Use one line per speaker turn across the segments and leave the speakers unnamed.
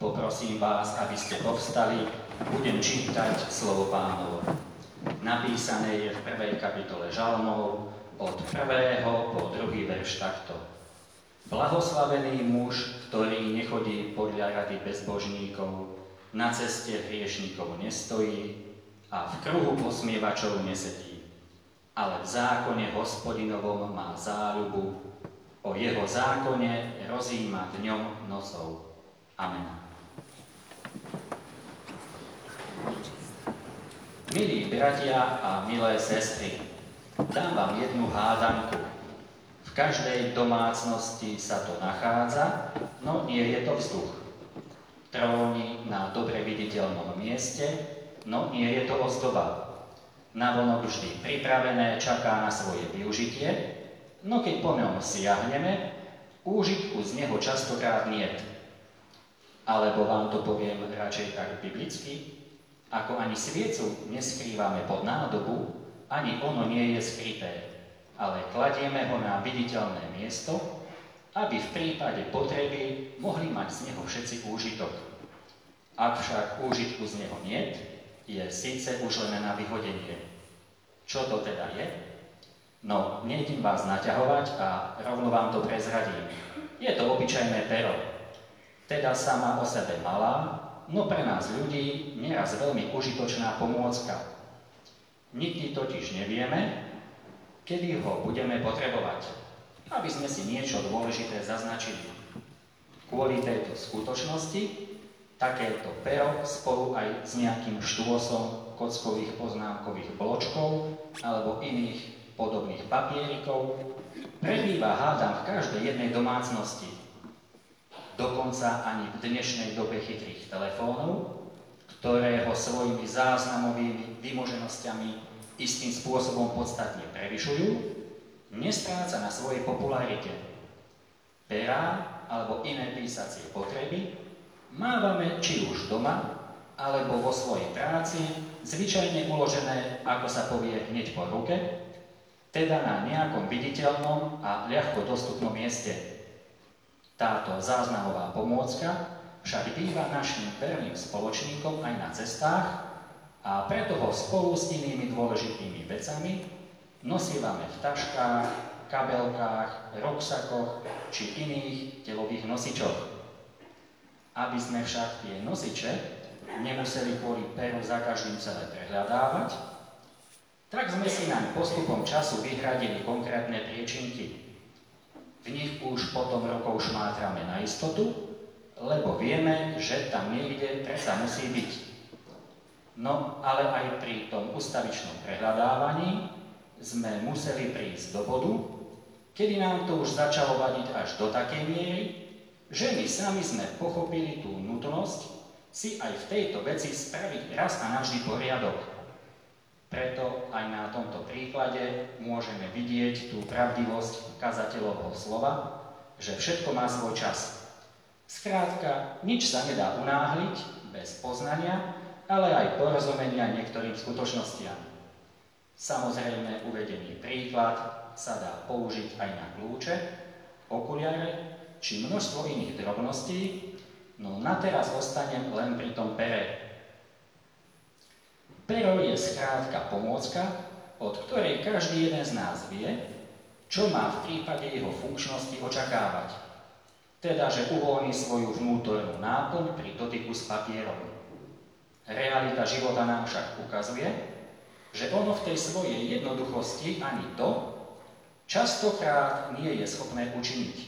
Poprosím vás, aby ste povstali, budem čítať slovo pánovo. Napísané je v prvej kapitole Žalmov od prvého po druhý verš takto. Blahoslavený muž, ktorý nechodí podľa rady bezbožníkov, na ceste hriešníkov nestojí a v kruhu posmievačov nesedí. Ale v zákone hospodinovom má záľubu, o jeho zákone rozíma dňom nosou. Amen. Milí bratia a milé sestry, dám vám jednu hádanku. V každej domácnosti sa to nachádza, no nie je to vzduch. Tróni na dobre viditeľnom mieste, no nie je to ozdoba. Navonok vždy pripravené čaká na svoje využitie, no keď po ňom siahneme, úžitku z neho častokrát niet. Alebo vám to poviem radšej tak biblicky, ako ani sviecu neskrývame pod nádobu, ani ono nie je skryté, ale kladieme ho na viditeľné miesto, aby v prípade potreby mohli mať z neho všetci úžitok. Ak však úžitku z neho nie, je síce už len na vyhodenie. Čo to teda je? No, nejdem vás naťahovať a rovno vám to prezradím. Je to obyčajné pero. Teda sama o sebe malá, no pre nás ľudí neraz veľmi užitočná pomôcka. Nikdy totiž nevieme, kedy ho budeme potrebovať, aby sme si niečo dôležité zaznačili. Kvôli tejto skutočnosti takéto pero spolu aj s nejakým štôsom kockových poznámkových bločkov alebo iných podobných papierikov prebýva hádam v každej jednej domácnosti dokonca ani v dnešnej dobe chytrých telefónov, ktoré ho svojimi záznamovými vymoženosťami istým spôsobom podstatne prevyšujú, nestráca na svojej popularite. Perá alebo iné písacie potreby mávame či už doma, alebo vo svojej práci, zvyčajne uložené, ako sa povie, hneď po ruke, teda na nejakom viditeľnom a ľahko dostupnom mieste. Táto záznamová pomôcka však býva našim verným spoločníkom aj na cestách a preto ho spolu s inými dôležitými vecami nosívame v taškách, kabelkách, roksakoch či iných telových nosičoch. Aby sme však tie nosiče nemuseli kvôli peru za každým celé prehľadávať, tak sme si nám postupom času vyhradili konkrétne priečinky, v nich už potom rokov šmátrame na istotu, lebo vieme, že tam niekde predsa musí byť. No, ale aj pri tom ustavičnom prehľadávaní sme museli prísť do bodu, kedy nám to už začalo vadiť až do takej miery, že my sami sme pochopili tú nutnosť si aj v tejto veci spraviť raz a navždy poriadok. Preto aj na tomto príklade môžeme vidieť tú pravdivosť kazateľovho slova, že všetko má svoj čas. Skrátka, nič sa nedá unáhliť bez poznania, ale aj porozumenia niektorým skutočnostiam. Samozrejme, uvedený príklad sa dá použiť aj na kľúče, okuliare či množstvo iných drobností, no na teraz ostanem len pri tom pere, Pero je skrátka pomôcka, od ktorej každý jeden z nás vie, čo má v prípade jeho funkčnosti očakávať. Teda, že uvoľní svoju vnútornú náplň pri dotyku s papierom. Realita života nám však ukazuje, že ono v tej svojej jednoduchosti ani to častokrát nie je schopné učiniť.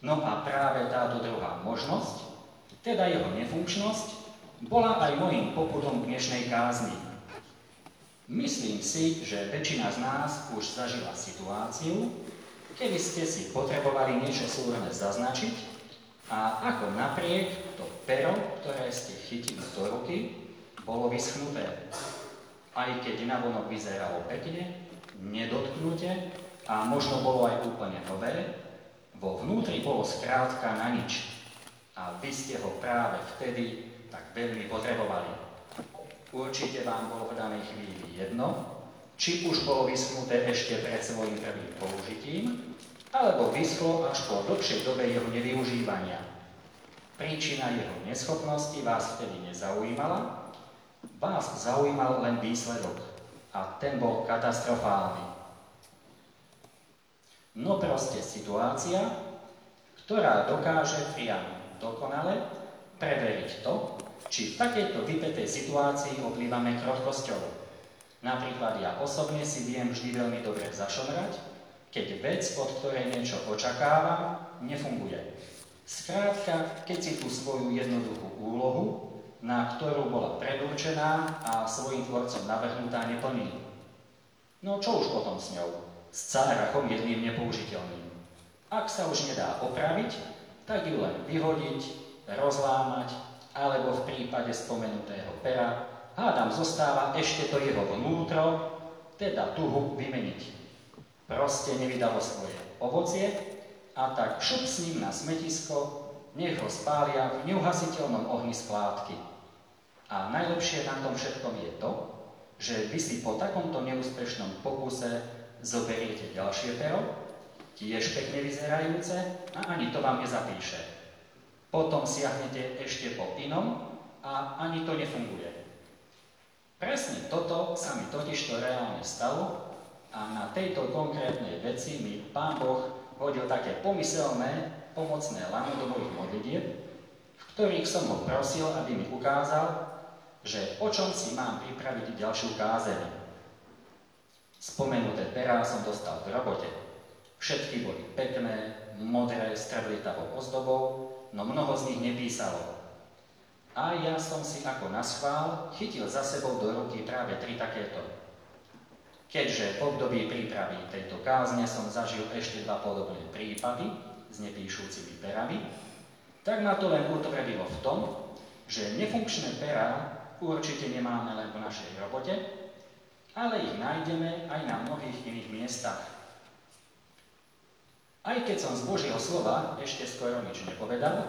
No a práve táto druhá možnosť, teda jeho nefunkčnosť, bola aj môjim popudom dnešnej kázni. Myslím si, že väčšina z nás už zažila situáciu, kedy ste si potrebovali niečo súhrne zaznačiť a ako napriek to pero, ktoré ste chytili do ruky, bolo vyschnuté. Aj keď navonok vyzeralo pekne, nedotknuté a možno bolo aj úplne nové, vo vnútri bolo skrátka na nič. A vy ste ho práve vtedy tak veľmi potrebovali. Určite vám bolo v danej chvíli jedno, či už bolo vyschnuté ešte pred svojim prvým použitím, alebo vyschlo až po dlhšej dobe jeho nevyužívania. Príčina jeho neschopnosti vás vtedy nezaujímala, vás zaujímal len výsledok a ten bol katastrofálny. No proste situácia, ktorá dokáže priam dokonale preveriť to, či v takejto vypetej situácii oplývame krotkosťou. Napríklad ja osobne si viem vždy veľmi dobre zašomrať, keď vec, od ktorej niečo očakávam, nefunguje. Skrátka, keď si tú svoju jednoduchú úlohu, na ktorú bola predurčená a svojim tvorcom navrhnutá, neplní. No čo už potom s ňou? S cárachom jedným nepoužiteľným. Ak sa už nedá opraviť, tak ju len vyhodiť, rozlámať, alebo v prípade spomenutého pera, hádam zostáva ešte to jeho vnútro, teda tuhu vymeniť. Proste nevydalo svoje ovocie a tak šup s ním na smetisko, nech ho spália v neuhasiteľnom ohni skládky. A najlepšie na tom všetkom je to, že vy si po takomto neúspešnom pokuse zoberiete ďalšie pero, tiež pekne vyzerajúce a ani to vám nezapíše. Potom siahnete ešte po inom a ani to nefunguje. Presne toto sa mi totiž to reálne stalo a na tejto konkrétnej veci mi Pán Boh hodil také pomyselné, pomocné lano do mojich modlitieb, v ktorých som ho prosil, aby mi ukázal, že o čom si mám pripraviť ďalšiu kázeň. Spomenuté perá som dostal v robote. Všetky boli pekné, modré, streblitavou ozdobou, no mnoho z nich nepísalo. A ja som si ako na schvál chytil za sebou do ruky práve tri takéto. Keďže v období prípravy tejto kázne som zažil ešte dva podobné prípady s nepíšúcimi perami, tak ma to len utvrdilo v tom, že nefunkčné perá určite nemáme len v našej robote, ale ich nájdeme aj na mnohých iných miestach. Aj keď som z Božieho slova ešte skoro nič nepovedal,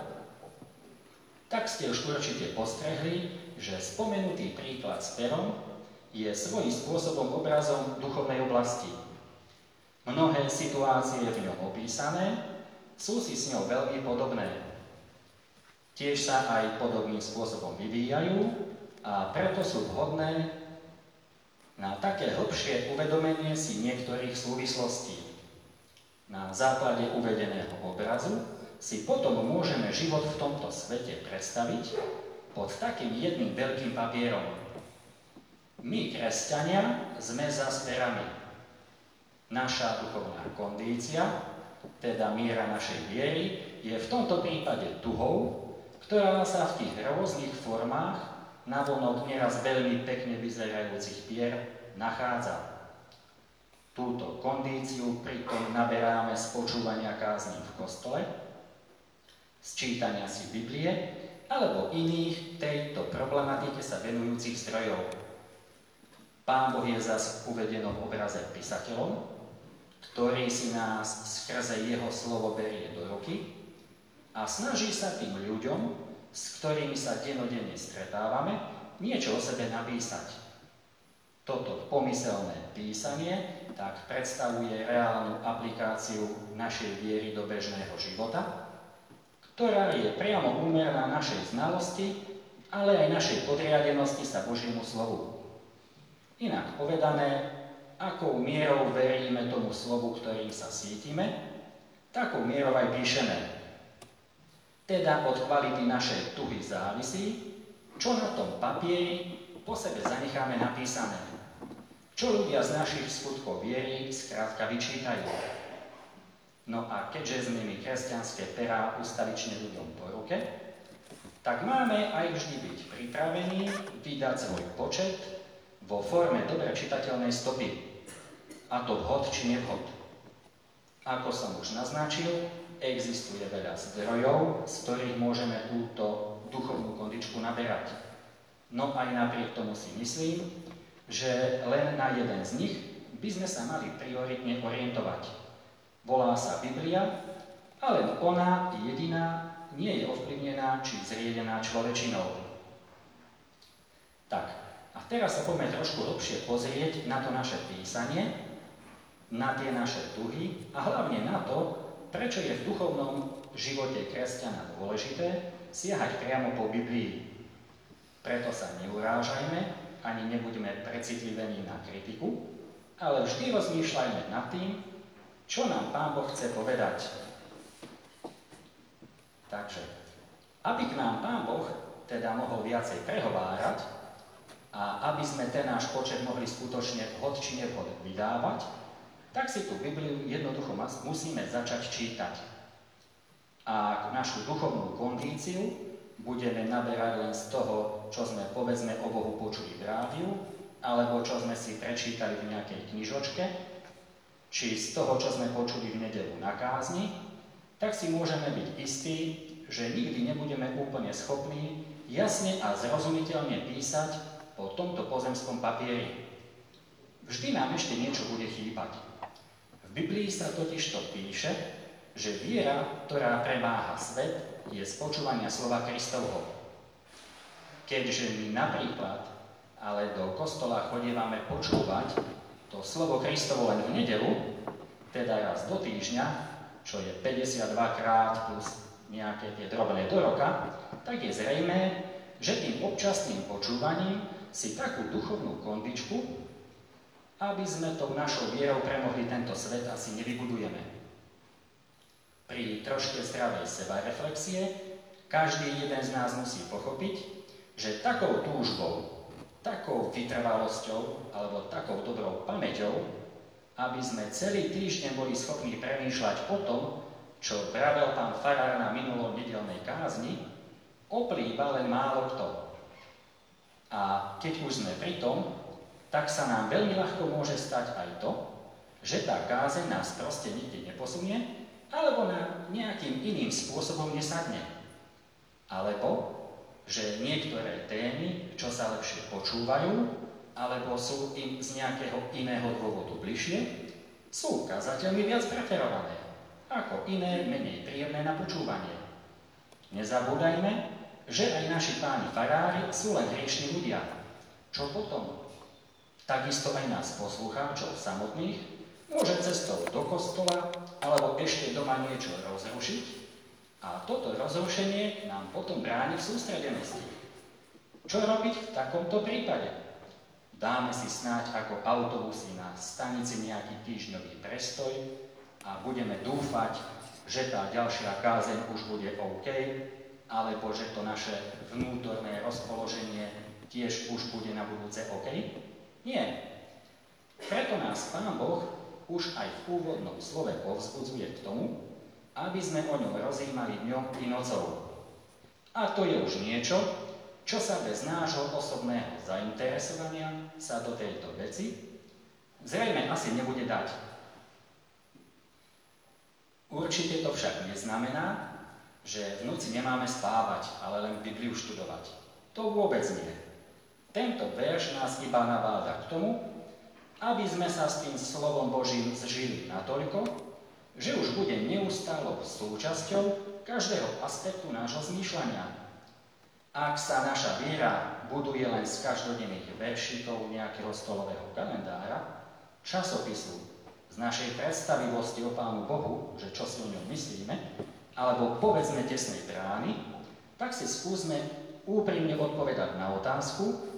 tak ste už určite postrehli, že spomenutý príklad s perom je svojím spôsobom obrazom duchovnej oblasti. Mnohé situácie v ňom opísané sú si s ňou veľmi podobné. Tiež sa aj podobným spôsobom vyvíjajú a preto sú vhodné na také hlbšie uvedomenie si niektorých súvislostí. Na základe uvedeného obrazu si potom môžeme život v tomto svete predstaviť pod takým jedným veľkým papierom. My, kresťania, sme za sperami. Naša duchovná kondícia, teda miera našej viery, je v tomto prípade tuhou, ktorá sa v tých rôznych formách navonok nieraz veľmi pekne vyzerajúcich pier nachádza. Túto kondíciu pritom naberáme z počúvania kázni v kostole, z čítania si Biblie alebo iných tejto problematike sa venujúcich zdrojov. Pán Boh je zas v uvedenom obraze písateľom, ktorý si nás skrze jeho slovo berie do ruky a snaží sa tým ľuďom, s ktorými sa denodenne stretávame, niečo o sebe napísať. Toto pomyselné písanie tak predstavuje reálnu aplikáciu našej viery do bežného života, ktorá je priamo úmerná našej znalosti, ale aj našej podriadenosti sa Božiemu slovu. Inak povedané, akou mierou veríme tomu slovu, ktorým sa sítime, takou mierou aj píšeme. Teda od kvality našej tuhy závisí, čo na tom papieri po sebe zanecháme napísané. Čo ľudia z našich skutkov viery skrátka vyčítajú? No a keďže sme my kresťanské perá ustavične ľuďom po ruke, tak máme aj vždy byť pripravení vydať svoj počet vo forme dobre čitateľnej stopy. A to vhod či nevhod. Ako som už naznačil, existuje veľa zdrojov, z ktorých môžeme túto duchovnú kondičku naberať. No aj napriek tomu si myslím, že len na jeden z nich by sme sa mali prioritne orientovať. Volá sa Biblia, ale ona jediná nie je ovplyvnená či zriedená človečinou. Tak, a teraz sa poďme trošku hlbšie pozrieť na to naše písanie, na tie naše tuhy a hlavne na to, prečo je v duchovnom živote kresťana dôležité siahať priamo po Biblii. Preto sa neurážajme, ani nebuďme precitlivení na kritiku, ale vždy rozmýšľajme nad tým, čo nám Pán Boh chce povedať. Takže, aby k nám Pán Boh teda mohol viacej prehovárať a aby sme ten náš počet mohli skutočne vhod či nevhod vydávať, tak si tú Bibliu jednoducho musíme začať čítať. A našu duchovnú kondíciu budeme naberať len z toho, čo sme povedzme o Bohu počuli v rádiu, alebo čo sme si prečítali v nejakej knižočke, či z toho, čo sme počuli v nedelu na kázni, tak si môžeme byť istí, že nikdy nebudeme úplne schopní jasne a zrozumiteľne písať po tomto pozemskom papieri. Vždy nám ešte niečo bude chýbať. V Biblii sa totiž to píše, že viera, ktorá premáha svet, je z počúvania slova Kristovho. Keďže my napríklad ale do kostola chodievame počúvať to slovo Kristovo len v nedelu, teda raz do týždňa, čo je 52 krát plus nejaké tie drobné do roka, tak je zrejmé, že tým občasným počúvaním si takú duchovnú kondičku, aby sme tou našou vierou premohli tento svet, asi nevybudujeme. Pri troške zdravej sebareflexie každý jeden z nás musí pochopiť, že takou túžbou, takou vytrvalosťou alebo takou dobrou pamäťou, aby sme celý týždeň boli schopní premýšľať o tom, čo vravel pán Farár na minulom nedelnej kázni, oplýva len málo kto. A keď už sme pri tom, tak sa nám veľmi ľahko môže stať aj to, že tá kázeň nás proste nikde neposunie alebo na nejakým iným spôsobom nesadne. Alebo, že niektoré témy, čo sa lepšie počúvajú, alebo sú im z nejakého iného dôvodu bližšie, sú kazateľmi viac preferované, ako iné, menej príjemné na počúvanie. Nezabúdajme, že aj naši páni farári sú len hriešni ľudia. Čo potom? Takisto aj nás poslucháčov samotných Môže cestou do kostola alebo ešte doma niečo rozrušiť a toto rozrušenie nám potom bráni v sústredenosti. Čo robiť v takomto prípade? Dáme si snáď ako autobusy na stanici nejaký týždňový prestoj a budeme dúfať, že tá ďalšia kázeň už bude OK, alebo že to naše vnútorné rozpoloženie tiež už bude na budúce OK? Nie. Preto nás Pán Boh už aj v úvodnom slove povzbudzuje k tomu, aby sme o ňom rozímali dňom i nocou. A to je už niečo, čo sa bez nášho osobného zainteresovania sa do tejto veci zrejme asi nebude dať. Určite to však neznamená, že v noci nemáme spávať, ale len Bibliu študovať. To vôbec nie. Tento verš nás iba nabáda k tomu, aby sme sa s tým slovom Božím zžili natoľko, že už bude neustálou súčasťou každého aspektu nášho zmýšľania. Ak sa naša viera buduje len z každodenných veršikov nejakého stolového kalendára, časopisu, z našej predstavivosti o Pánu Bohu, že čo si o ňom myslíme, alebo povedzme tesnej brány, tak si skúsme úprimne odpovedať na otázku,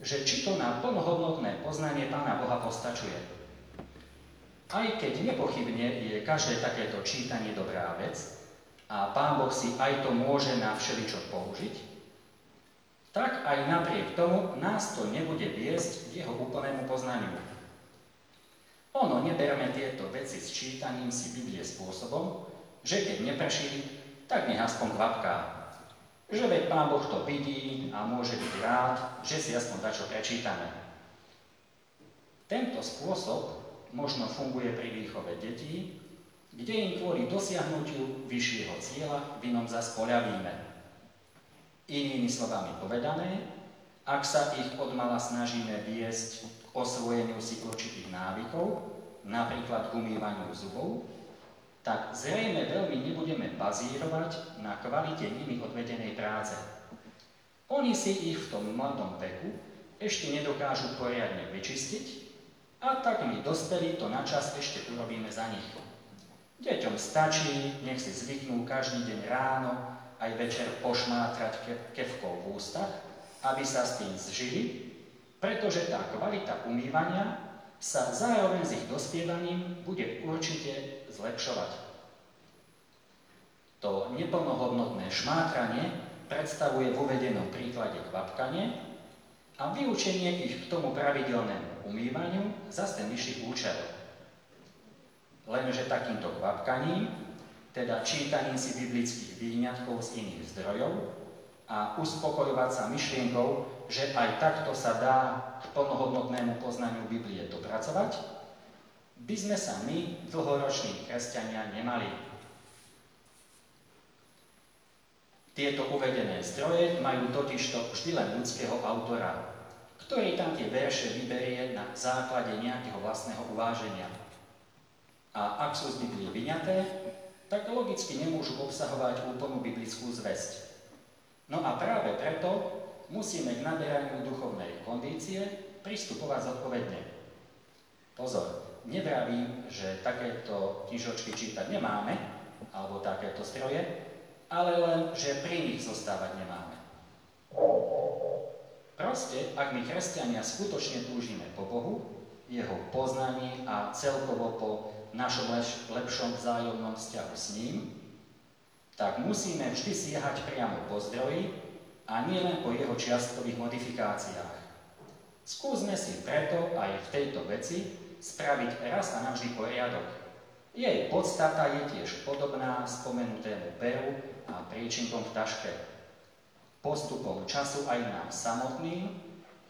že či to na plnohodnotné poznanie Pána Boha postačuje. Aj keď nepochybne je každé takéto čítanie dobrá vec a Pán Boh si aj to môže na všeličo použiť, tak aj napriek tomu nás to nebude viesť k jeho úplnému poznaniu. Ono neberme tieto veci s čítaním si Biblie spôsobom, že keď neprší, tak nech aspoň kvapká, že veď Pán Boh to vidí a môže byť rád, že si aspoň dačo prečítame. Tento spôsob možno funguje pri výchove detí, kde im kvôli dosiahnutiu vyššieho cieľa v inom zas poľavíme. Inými slovami povedané, ak sa ich odmala snažíme viesť k osvojeniu si určitých návykov, napríklad k umývaniu zubov, tak zrejme veľmi nebudeme bazírovať na kvalite nimi odvedenej práce. Oni si ich v tom mladom veku ešte nedokážu poriadne vyčistiť a tak my dospelí to na čas ešte urobíme za nich. Deťom stačí, nech si zvyknú každý deň ráno aj večer pošmátrať kevkou v ústach, aby sa s tým zžili, pretože tá kvalita umývania sa zároveň s ich dospievaním bude určite zlepšovať. To neplnohodnotné šmátranie predstavuje v uvedenom príklade kvapkanie a vyučenie ich k tomu pravidelnému umývaniu zase vyšší účel. Lenže takýmto kvapkaním, teda čítaním si biblických výňatkov z iných zdrojov a uspokojovať sa myšlienkou, že aj takto sa dá k plnohodnotnému poznaniu Biblie dopracovať, by sme sa my, dlhoroční kresťania, nemali. Tieto uvedené zdroje majú totižto vždy len ľudského autora, ktorý tam tie verše vyberie na základe nejakého vlastného uváženia. A ak sú z Biblie vyňaté, tak logicky nemôžu obsahovať úplnú biblickú zväzť. No a práve preto musíme k naberaniu duchovnej kondície pristupovať zodpovedne. Pozor, nevravím, že takéto knižočky čítať nemáme, alebo takéto stroje, ale len, že pri nich zostávať nemáme. Proste, ak my kresťania skutočne túžime po Bohu, jeho poznaní a celkovo po našom lepšom vzájomnom vzťahu s ním, tak musíme vždy siahať priamo po zdroji a nielen po jeho čiastkových modifikáciách. Skúsme si preto aj v tejto veci spraviť raz a navždy poriadok. Jej podstata je tiež podobná spomenutému peru a príčinkom v taške. Postupom času aj nám samotným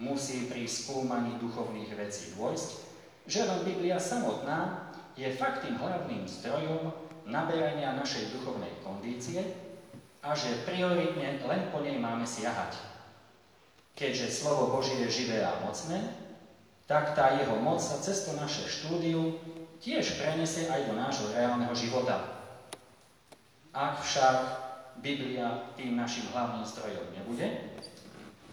musí pri skúmaní duchovných vecí dôjsť, že len Biblia samotná je fakt tým hlavným zdrojom naberania našej duchovnej kondície a že prioritne len po nej máme siahať. Keďže slovo Božie je živé a mocné, tak tá jeho moc sa cez to naše štúdium tiež prenesie aj do nášho reálneho života. Ak však Biblia tým našim hlavným strojom nebude,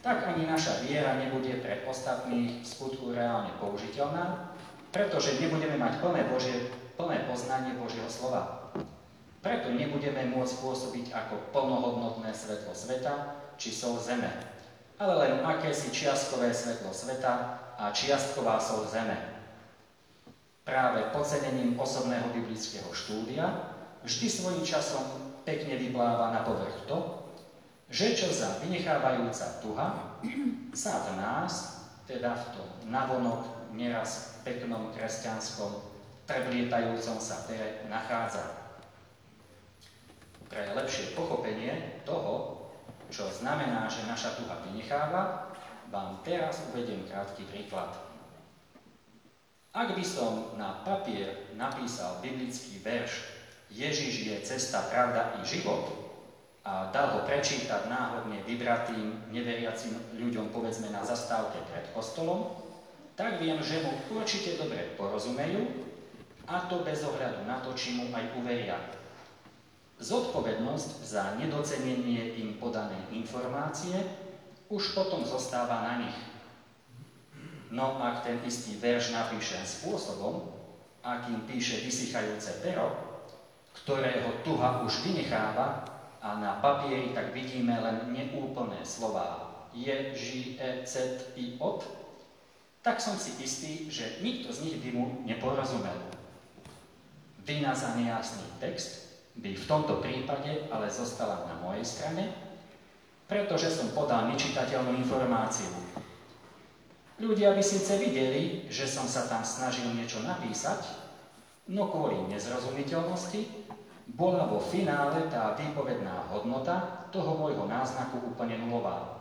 tak ani naša viera nebude pre ostatných v skutku reálne použiteľná, pretože nebudeme mať plné, Božie, plné poznanie Božieho slova. Preto nebudeme môcť pôsobiť ako plnohodnotné svetlo sveta či sol zeme, ale len akési čiastkové svetlo sveta a čiastková sol zeme. Práve podcenením osobného biblického štúdia vždy svojím časom pekne vypláva na povrch to, že čo za vynechávajúca tuha sa v nás, teda v tom navonok, neraz peknom kresťanskom, preblietajúcom sa pere nachádza pre lepšie pochopenie toho, čo znamená, že naša tuha vynecháva, vám teraz uvediem krátky príklad. Ak by som na papier napísal biblický verš Ježiš je cesta, pravda i život a dal ho prečítať náhodne vybratým, neveriacim ľuďom, povedzme na zastávke pred kostolom, tak viem, že mu určite dobre porozumejú a to bez ohľadu na to, či mu aj uveria. Zodpovednosť za nedocenenie im podanej informácie už potom zostáva na nich. No ak ten istý verš napíše spôsobom, akým píše vysychajúce pero, ktorého tuha už vynecháva a na papieri tak vidíme len neúplné slova je, ži, e, cet, i, od, tak som si istý, že nikto z nich by mu neporozumel. Vina za nejasný text by v tomto prípade ale zostala na mojej strane, pretože som podal nečitateľnú informáciu. Ľudia by síce videli, že som sa tam snažil niečo napísať, no kvôli nezrozumiteľnosti bola vo finále tá výpovedná hodnota toho môjho náznaku úplne nulová.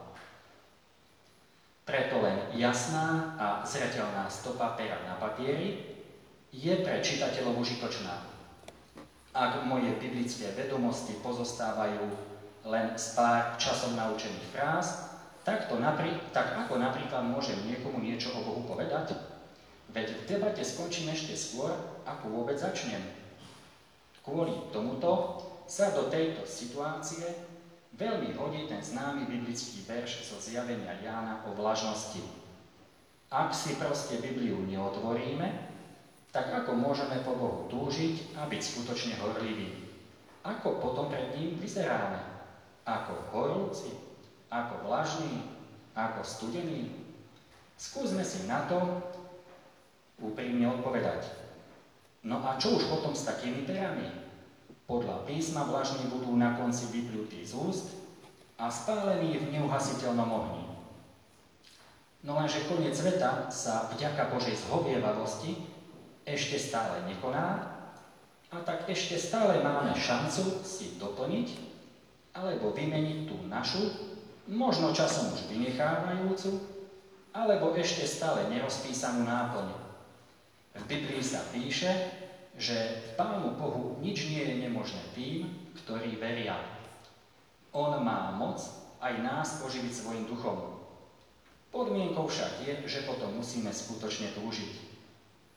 Preto len jasná a zreteľná stopa pera na papieri je pre čitateľov užitočná ak moje biblické vedomosti pozostávajú len z pár časom naučených fráz, tak, to napri- tak ako napríklad môžem niekomu niečo o Bohu povedať? Veď v debate skončím ešte skôr, ako vôbec začnem. Kvôli tomuto sa do tejto situácie veľmi hodí ten známy biblický verš zo zjavenia Jána o vlažnosti. Ak si proste Bibliu neotvoríme, tak ako môžeme po Bohu túžiť a byť skutočne horliví? Ako potom pred ním vyzeráme? Ako horúci? Ako vlažný? Ako studený? Skúsme si na to úprimne odpovedať. No a čo už potom s takými perami? Podľa písma vlažní budú na konci vyplutí z úst a spálení v neuhasiteľnom ohni. No lenže koniec sveta sa vďaka Božej zhovievavosti ešte stále nekoná a tak ešte stále máme šancu si doplniť alebo vymeniť tú našu, možno časom už vynechávajúcu, alebo ešte stále nerozpísanú náplň. V Biblii sa píše, že Pánu Bohu nič nie je nemožné tým, ktorí veria. On má moc aj nás oživiť svojim duchom. Podmienkou však je, že potom musíme skutočne túžiť.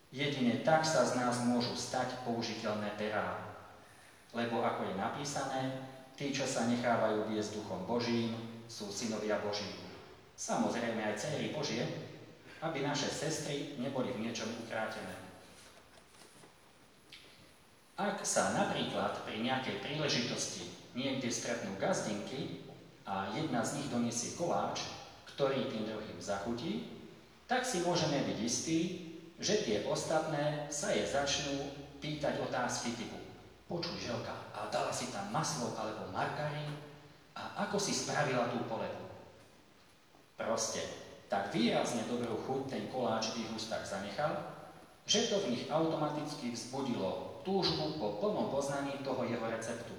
Jedine tak sa z nás môžu stať použiteľné perá. Lebo ako je napísané, tí, čo sa nechávajú viesť duchom Božím, sú synovia Boží. Samozrejme aj céry Božie, aby naše sestry neboli v niečom ukrátené. Ak sa napríklad pri nejakej príležitosti niekde stretnú gazdinky a jedna z nich donesie koláč, ktorý tým druhým zachutí, tak si môžeme byť istí, že tie ostatné sa je začnú pýtať otázky typu Počuj, Želka, a dala si tam maslo alebo margarín? A ako si spravila tú polevu? Proste, tak výrazne dobrú chuť ten koláč v ich ústach zanechal, že to v nich automaticky vzbudilo túžbu po plnom poznaní toho jeho receptu.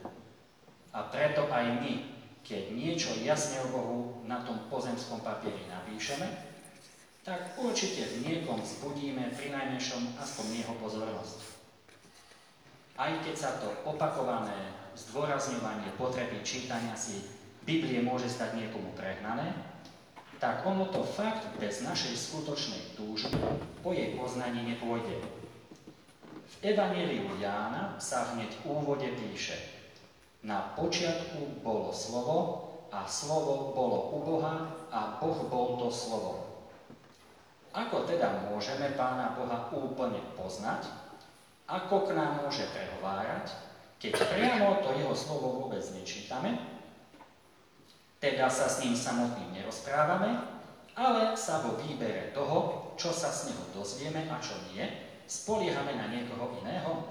A preto aj my, keď niečo jasne o Bohu na tom pozemskom papieri napíšeme, tak určite v niekom zbudíme pri najmenšom aspoň jeho pozornosť. Aj keď sa to opakované zdôrazňovanie potreby čítania si Biblie môže stať niekomu prehnané, tak ono to fakt bez našej skutočnej túžby po jej poznaní nepôjde. V Evangeliu Jána sa hneď v úvode píše Na počiatku bolo slovo a slovo bolo u Boha a Boh bol to slovo. Ako teda môžeme Pána Boha úplne poznať? Ako k nám môže prehovárať, keď priamo to jeho slovo vôbec nečítame? Teda sa s ním samotným nerozprávame, ale sa vo výbere toho, čo sa z neho dozvieme a čo nie, spoliehame na niekoho iného?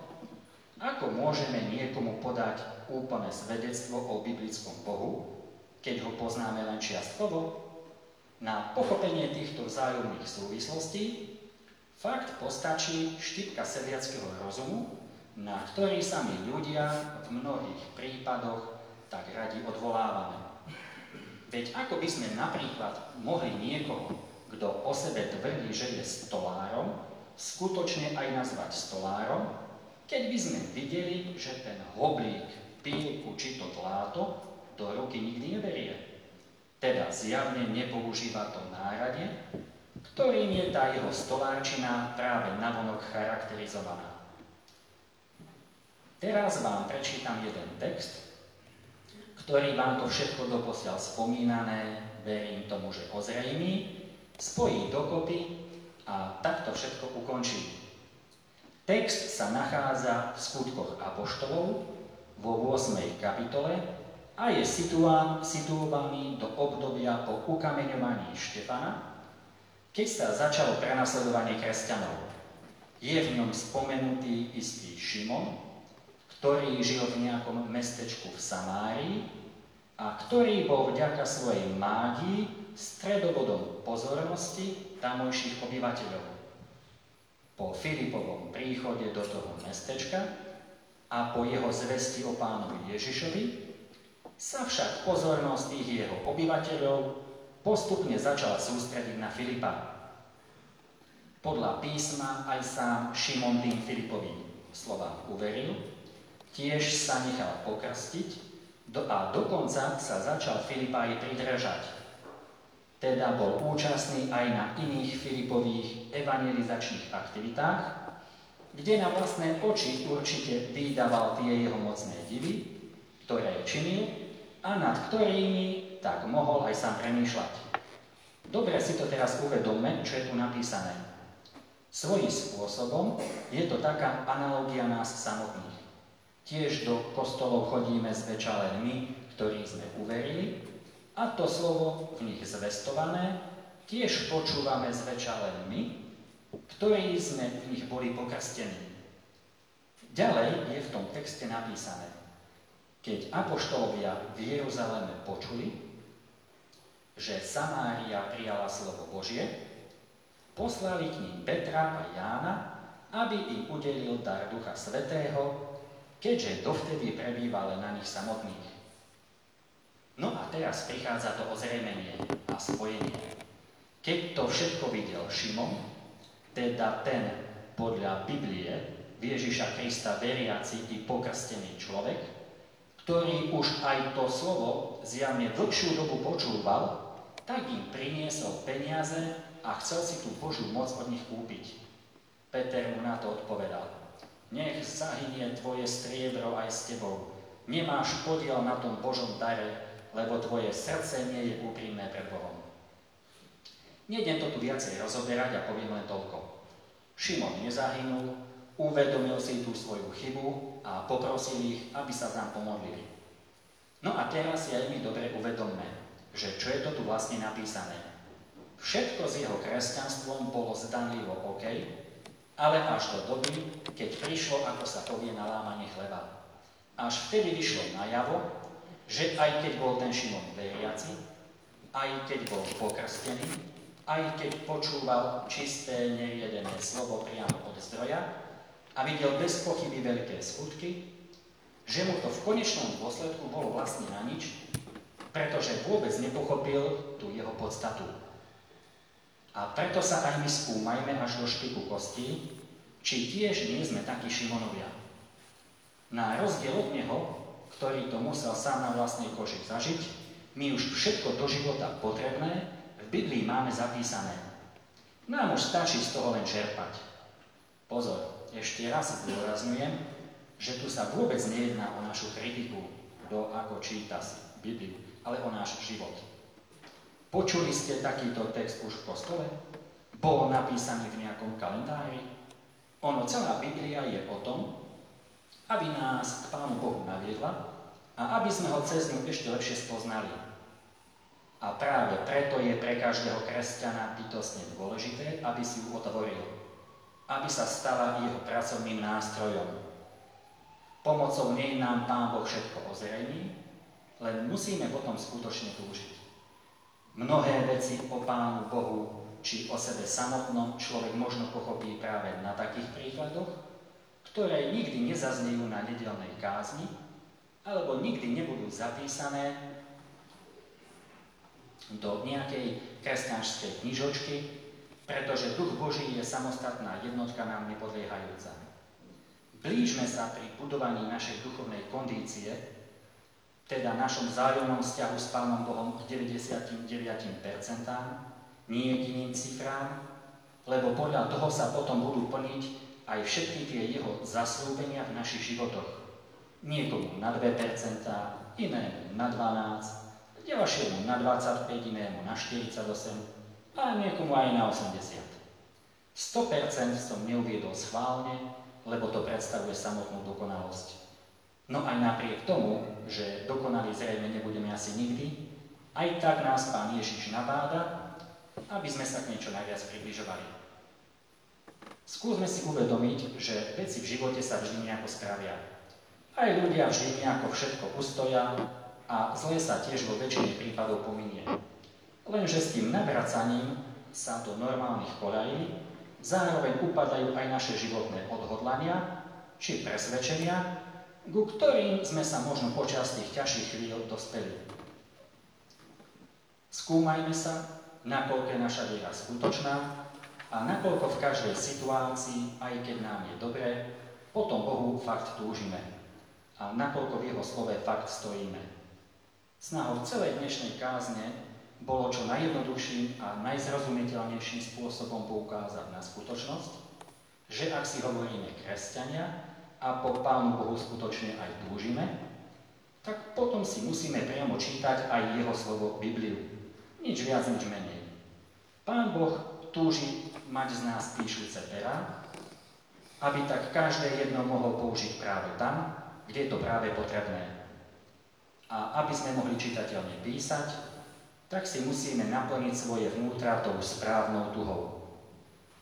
Ako môžeme niekomu podať úplné svedectvo o biblickom Bohu, keď ho poznáme len čiastkovo? Na pochopenie týchto vzájomných súvislostí fakt postačí štipka sediackého rozumu, na ktorý sa my ľudia v mnohých prípadoch tak radi odvolávame. Veď ako by sme napríklad mohli niekoho, kto o sebe tvrdí, že je stolárom, skutočne aj nazvať stolárom, keď by sme videli, že ten hoblík, pílku či to tláto do ruky nikdy neberie. Teda zjavne nepoužíva to náradie, ktorým je tá jeho stolárčina práve navonok charakterizovaná. Teraz vám prečítam jeden text, ktorý vám to všetko doposiaľ spomínané, verím tomu, že ozrejmí, spojí dokopy a takto všetko ukončí. Text sa nachádza v skutkoch Apoštolov vo 8. kapitole a je situovaný do obdobia po ukameňovaní Štefana, keď sa začalo prenasledovanie kresťanov. Je v ňom spomenutý istý Šimon, ktorý žil v nejakom mestečku v Samárii a ktorý bol vďaka svojej mágii stredobodom pozornosti tamojších obyvateľov. Po Filipovom príchode do toho mestečka a po jeho zvesti o pánovi Ježišovi sa však pozornosť tých jeho obyvateľov postupne začala sústrediť na Filipa. Podľa písma aj sám Šimon tým Filipovým slovám uveril, tiež sa nechal pokrstiť do, a dokonca sa začal Filipa aj pridržať. Teda bol účastný aj na iných Filipových evangelizačných aktivitách, kde na vlastné oči určite vydával tie jeho mocné divy, ktoré činil a nad ktorými tak mohol aj sám premýšľať. Dobre si to teraz uvedomme, čo je tu napísané. Svojím spôsobom je to taká analogia nás samotných. Tiež do kostolov chodíme zväčša len my, sme uverili, a to slovo v nich zvestované tiež počúvame zväčša len my, ktorí sme v nich boli pokrstení. Ďalej je v tom texte napísané, keď apoštolovia v Jeruzaleme počuli, že Samária prijala slovo Božie, poslali k ním Petra a Jána, aby im udelil dar Ducha Svetého, keďže dovtedy prebýva len na nich samotných. No a teraz prichádza to ozrejmenie a spojenie. Keď to všetko videl Šimon, teda ten podľa Biblie Ježiša Krista veriaci i pokrstený človek, ktorý už aj to slovo zjavne dlhšiu dobu počúval, tak im priniesol peniaze a chcel si tú Božiu moc od nich kúpiť. Peter mu na to odpovedal, nech zahynie tvoje striebro aj s tebou, nemáš podiel na tom Božom dare, lebo tvoje srdce nie je úprimné pred Bohom. Nejdem to tu viacej rozoberať a poviem len toľko. Šimon nezahynul, uvedomil si tú svoju chybu a poprosil ich, aby sa nám pomodlili. No a teraz si aj my dobre uvedomme, že čo je to tu vlastne napísané. Všetko s jeho kresťanstvom bolo zdanlivo OK, ale až do doby, keď prišlo, ako sa povie, na lámanie chleba. Až vtedy vyšlo najavo, že aj keď bol ten Šimon veriaci, aj keď bol pokrstený, aj keď počúval čisté, nejedené slovo priamo od zdroja a videl bez pochyby veľké skutky, že mu to v konečnom dôsledku bolo vlastne na nič, pretože vôbec nepochopil tú jeho podstatu. A preto sa aj my skúmajme až do špiku kostí, či tiež nie sme takí Šimonovia. Na rozdiel od neho ktorý to musel sám na vlastnej koži zažiť, my už všetko do života potrebné v Biblii máme zapísané. Nám už stačí z toho len čerpať. Pozor, ešte raz zdôrazňujem, že tu sa vôbec nejedná o našu kritiku, kto ako číta Bibliu, ale o náš život. Počuli ste takýto text už v kostole? Bol napísaný v nejakom kalendári? Ono, celá Biblia je o tom, aby nás k Pánu Bohu naviedla a aby sme ho cez ňu ešte lepšie spoznali. A práve preto je pre každého kresťana bytostne dôležité, aby si ju otvoril, aby sa stala jeho pracovným nástrojom. Pomocou nej nám Pán Boh všetko ozrejmí, len musíme potom skutočne túžiť. Mnohé veci o Pánu Bohu či o sebe samotnom človek možno pochopí práve na takých príkladoch, ktoré nikdy nezaznejú na nedelnej kázni, alebo nikdy nebudú zapísané do nejakej kresťanskej knižočky, pretože Duch Boží je samostatná jednotka nám nepodliehajúca. Blížme sa pri budovaní našej duchovnej kondície, teda našom zájomnom vzťahu s Pánom Bohom k 99%, nie k iným cifrám, lebo podľa toho sa potom budú plniť aj všetky tie jeho zaslúbenia v našich životoch. Niekomu na 2%, inému na 12, ďalšiemu na 25, inému na 48 a niekomu aj na 80. 100% som neuviedol schválne, lebo to predstavuje samotnú dokonalosť. No aj napriek tomu, že dokonali zrejme nebudeme asi nikdy, aj tak nás Pán Ježiš nabáda, aby sme sa k niečo najviac približovali. Skúsme si uvedomiť, že veci v živote sa vždy nejako spravia. Aj ľudia vždy nejako všetko ustoja a zlé sa tiež vo väčšine prípadov pominie. Lenže s tým navracaním sa do normálnych kolají zároveň upadajú aj naše životné odhodlania či presvedčenia, ku ktorým sme sa možno počas tých ťažších chvíľ dospeli. Skúmajme sa, nakoľko je naša viera skutočná a nakoľko v každej situácii, aj keď nám je dobré, potom Bohu fakt túžime a nakoľko v Jeho slove fakt stojíme. Snahou celej dnešnej kázne bolo čo najjednoduchším a najzrozumiteľnejším spôsobom poukázať na skutočnosť, že ak si hovoríme kresťania a po Pánu Bohu skutočne aj túžime, tak potom si musíme priamo čítať aj Jeho slovo Bibliu. Nič viac, nič menej. Pán Boh túži mať z nás píšuce pera, aby tak každé jedno mohol použiť práve tam, kde je to práve potrebné. A aby sme mohli čitateľne písať, tak si musíme naplniť svoje vnútra tou správnou tuhou.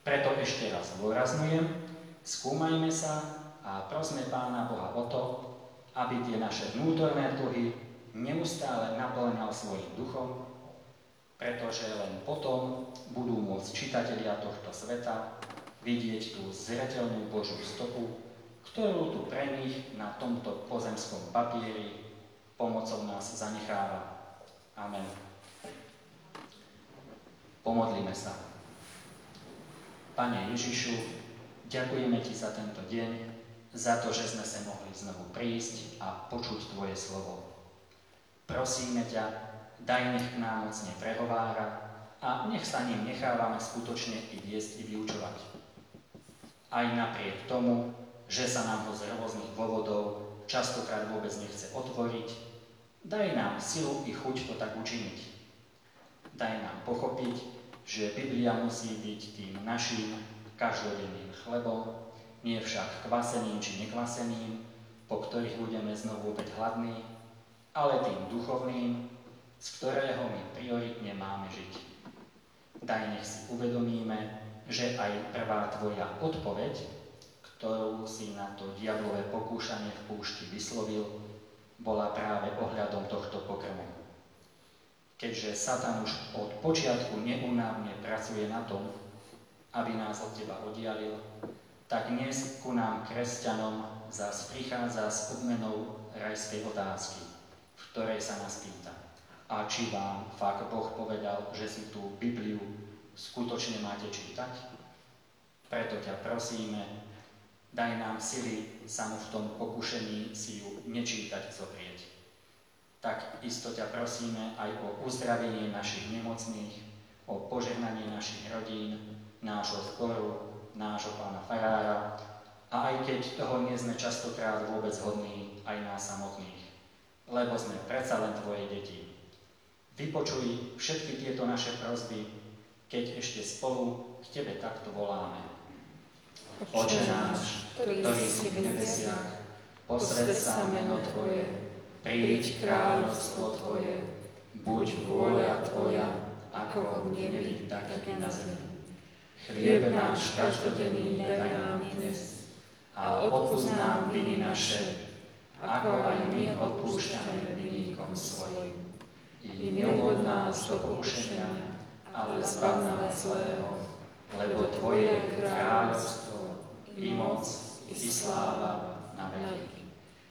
Preto ešte raz dôraznujem, skúmajme sa a prosme Pána Boha o to, aby tie naše vnútorné tuhy neustále naplňal svojim duchom, pretože len potom budú môcť čitatelia tohto sveta vidieť tú zreteľnú Božú stopu, ktorú tu pre nich na tomto pozemskom papieri pomocou nás zanecháva. Amen. Pomodlíme sa. Pane Ježišu, ďakujeme Ti za tento deň, za to, že sme sa mohli znovu prísť a počuť Tvoje slovo. Prosíme ťa, daj nech k nám mocne prehovára a nech sa ním nechávame skutočne i viesť, i vyučovať. Aj napriek tomu, že sa nám ho z rôznych dôvodov častokrát vôbec nechce otvoriť, daj nám silu i chuť to tak učiniť. Daj nám pochopiť, že Biblia musí byť tým našim každodenným chlebom, nie však kvaseným či nekvaseným, po ktorých budeme znovu opäť hladní, ale tým duchovným, z ktorého my prioritne máme žiť. Daj nech si uvedomíme, že aj prvá tvoja odpoveď, ktorú si na to diablové pokúšanie v púšti vyslovil, bola práve ohľadom tohto pokrmu keďže Satan už od počiatku neunávne pracuje na tom, aby nás od teba oddialil, tak dnes ku nám, kresťanom, zás prichádza s odmenou rajskej otázky, v ktorej sa nás pýta. A či vám fakt Boh povedal, že si tú Bibliu skutočne máte čítať? Preto ťa prosíme, daj nám sily sa v tom pokušení si ju nečítať zoprieť tak isto ťa prosíme aj o uzdravenie našich nemocných, o požehnanie našich rodín, nášho zboru, nášho pána Farára a aj keď toho nie sme častokrát vôbec hodní aj nás samotných, lebo sme predsa len Tvoje deti. Vypočuj všetky tieto naše prosby, keď ešte spolu k Tebe takto voláme. Oče náš, ktorý si v nebesiach, posved sa meno Tvoje, príď kráľovstvo Tvoje, buď vôľa Tvoja, ako v nebi, tak i na zemi. Chlieb náš každodenný daj nám dnes a odpúsť nám viny naše, ako aj my odpúšťame vinníkom svojim. I neuvod nás do pokušenia, ale zbav nás zlého, lebo Tvoje je kráľovstvo, i moc, i sláva na veky.